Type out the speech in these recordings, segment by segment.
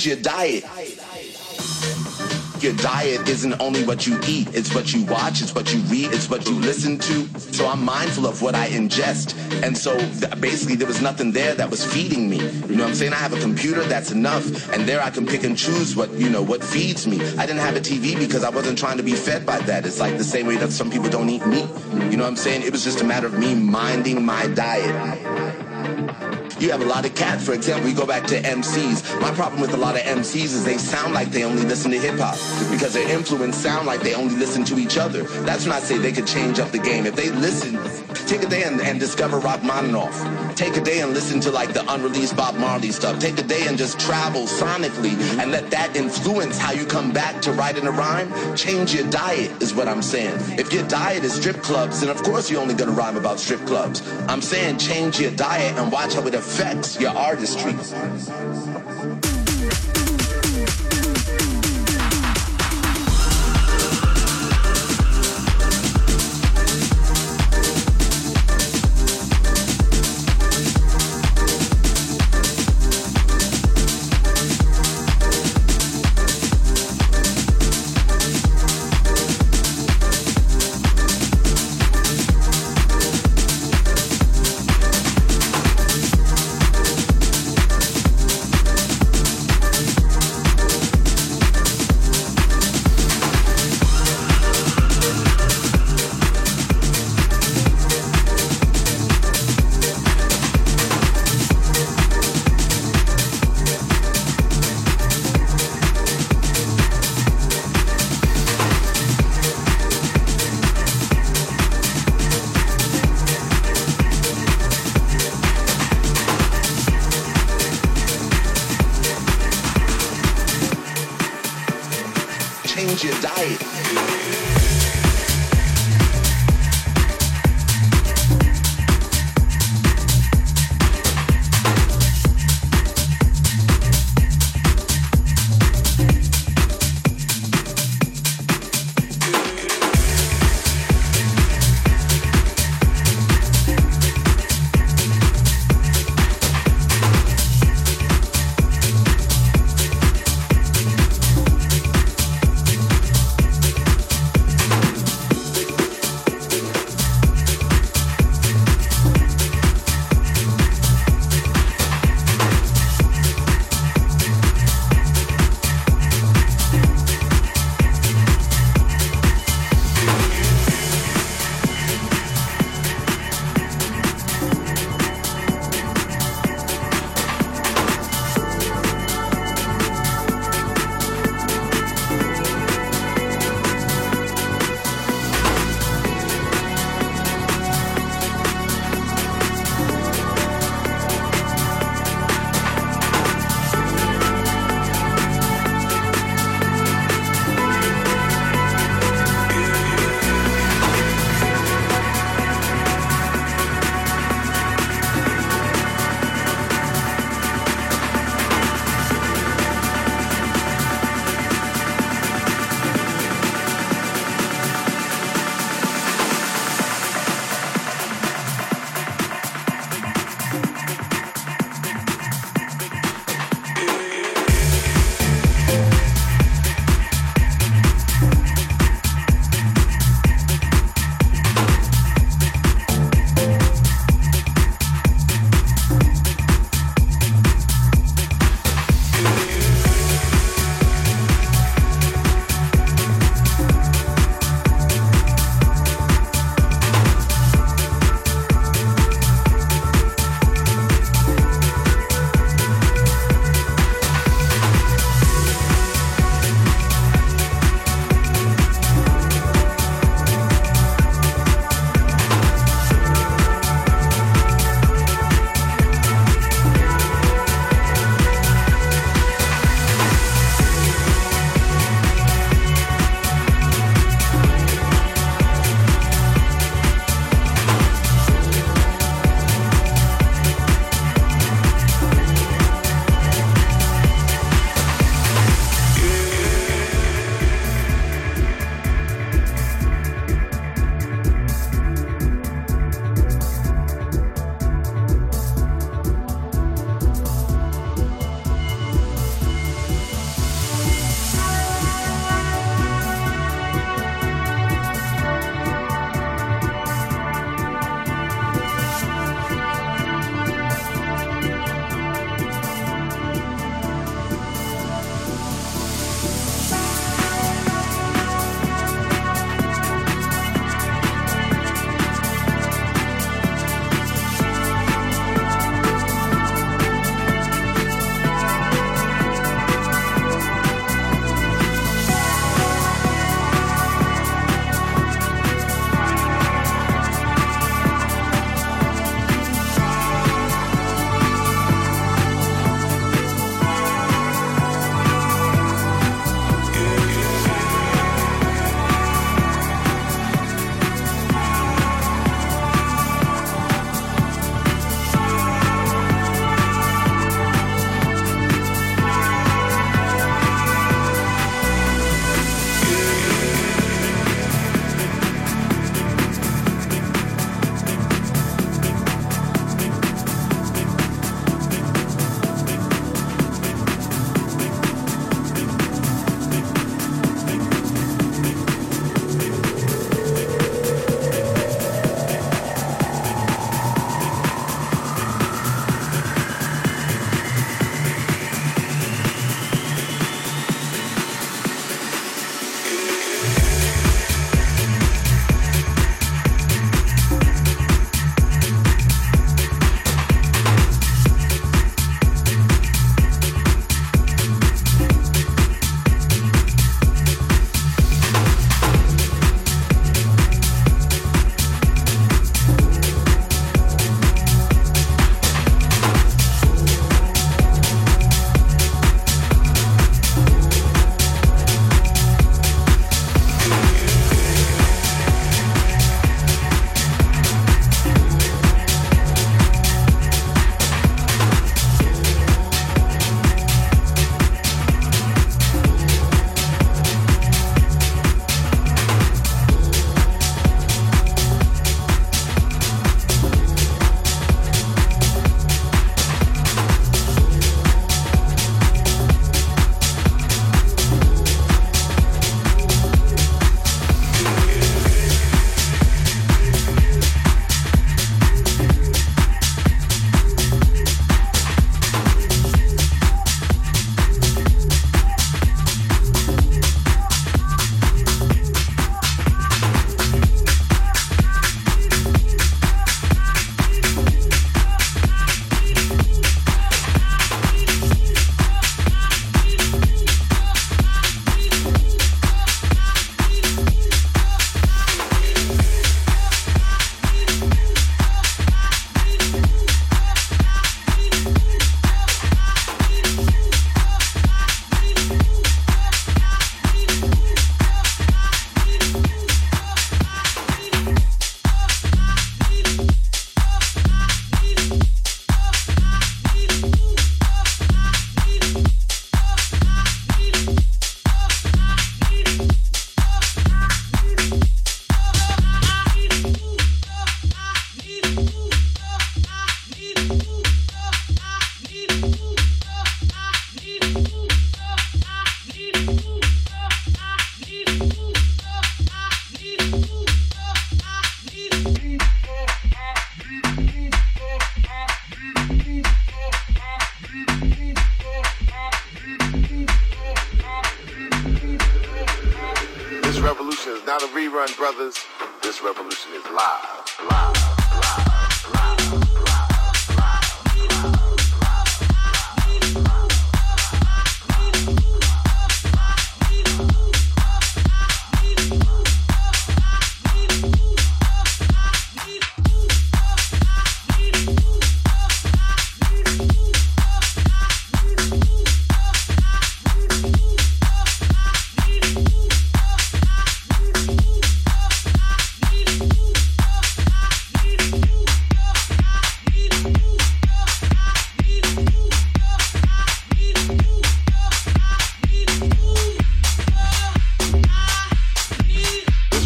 change your diet your diet isn't only what you eat, it's what you watch, it's what you read, it's what you listen to. So I'm mindful of what I ingest. And so th- basically there was nothing there that was feeding me. You know what I'm saying? I have a computer, that's enough. And there I can pick and choose what, you know, what feeds me. I didn't have a TV because I wasn't trying to be fed by that. It's like the same way that some people don't eat meat. You know what I'm saying? It was just a matter of me minding my diet. You have a lot of cats, for example, you go back to MCs. My problem with a lot of MCs is they sound like they only listen to hip hop because their influence sound like they only listen to each other. That's when I say they could change up the game. If they listen, take a day and, and discover Rachmaninoff. Take a day and listen to like the unreleased Bob Marley stuff. Take a day and just travel sonically and let that influence how you come back to writing a rhyme. Change your diet is what I'm saying. If your diet is strip clubs, then of course you're only gonna rhyme about strip clubs. I'm saying change your diet and watch how it affects affects your artistry.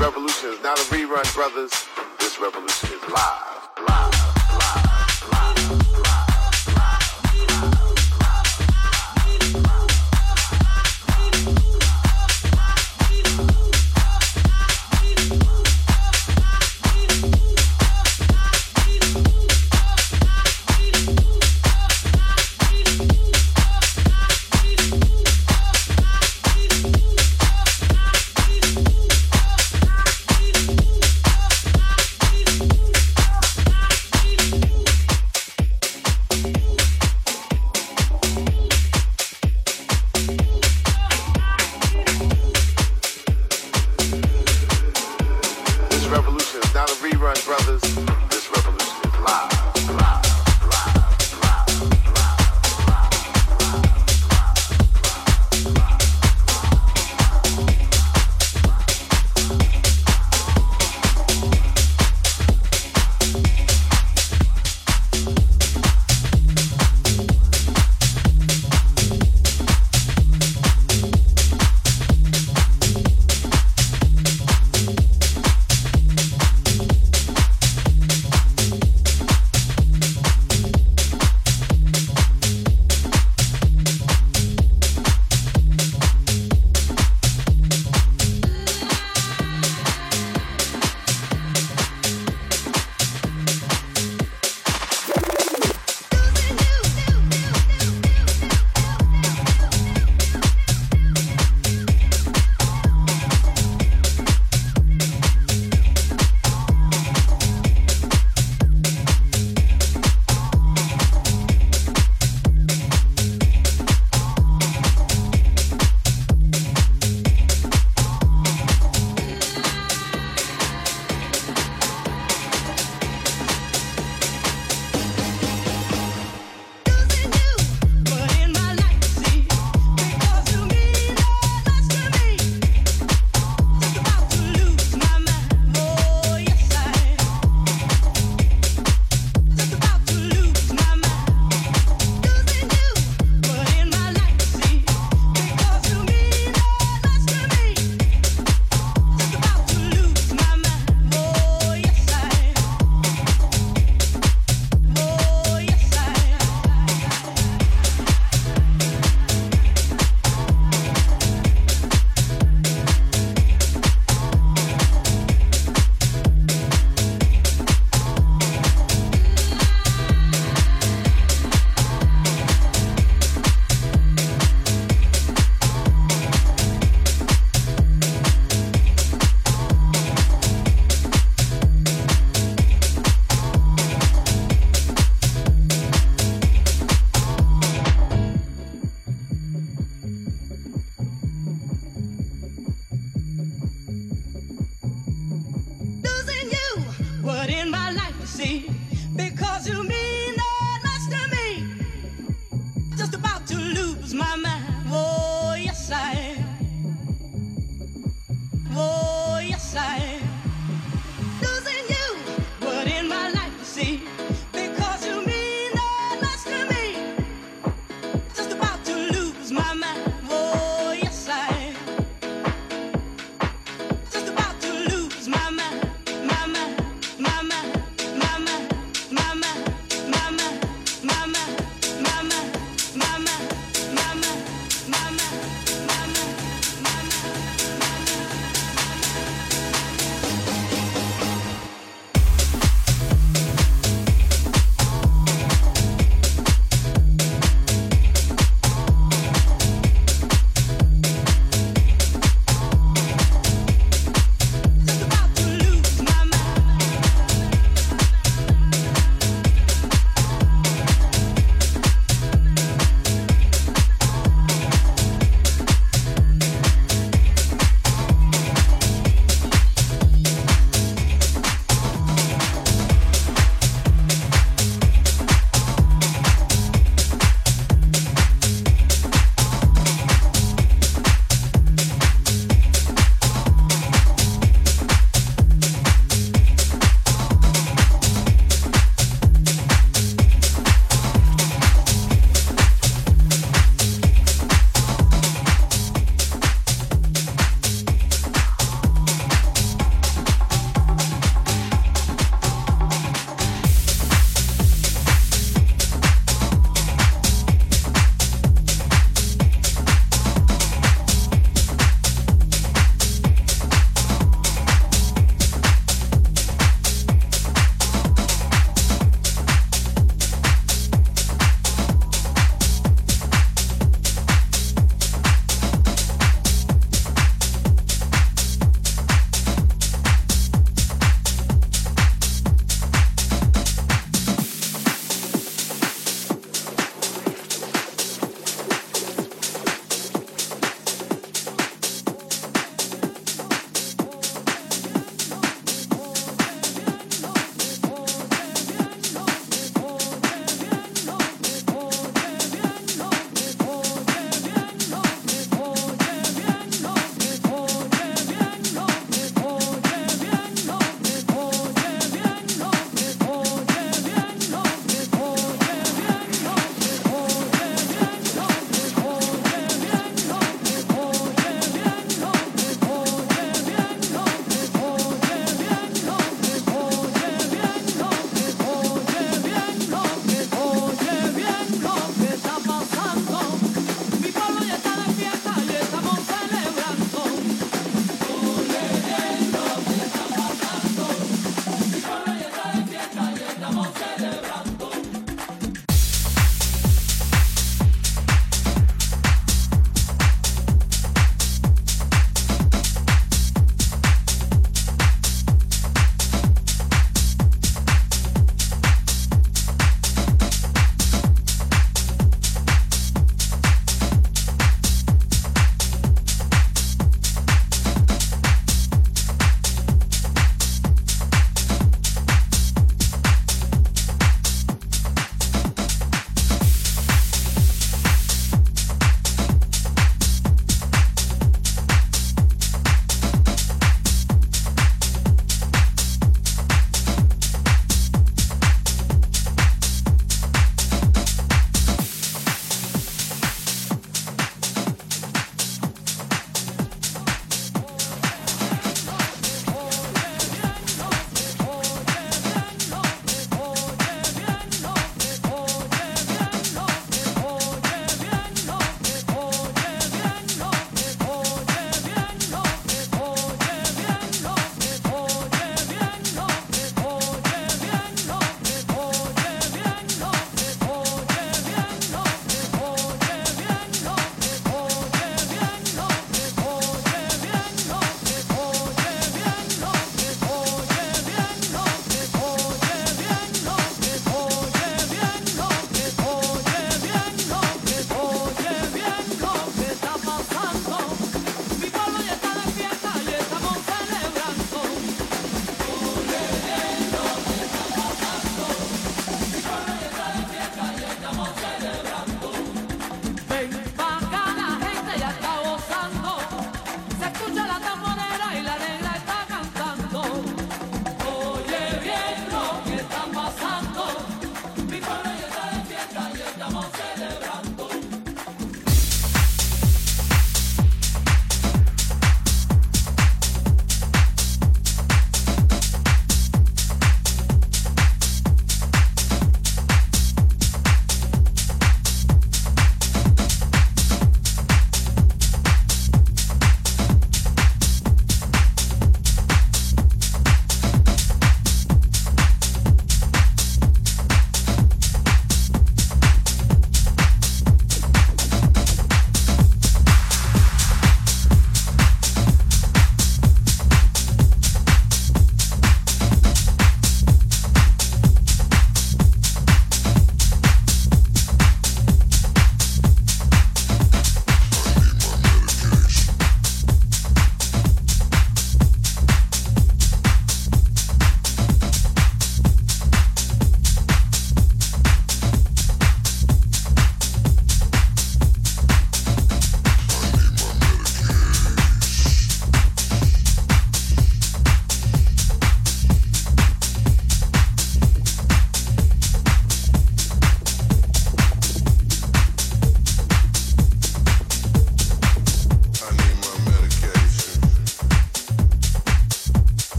revolution is not a rerun, brothers. This revolution is live, live.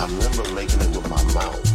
I remember making it with my mouth.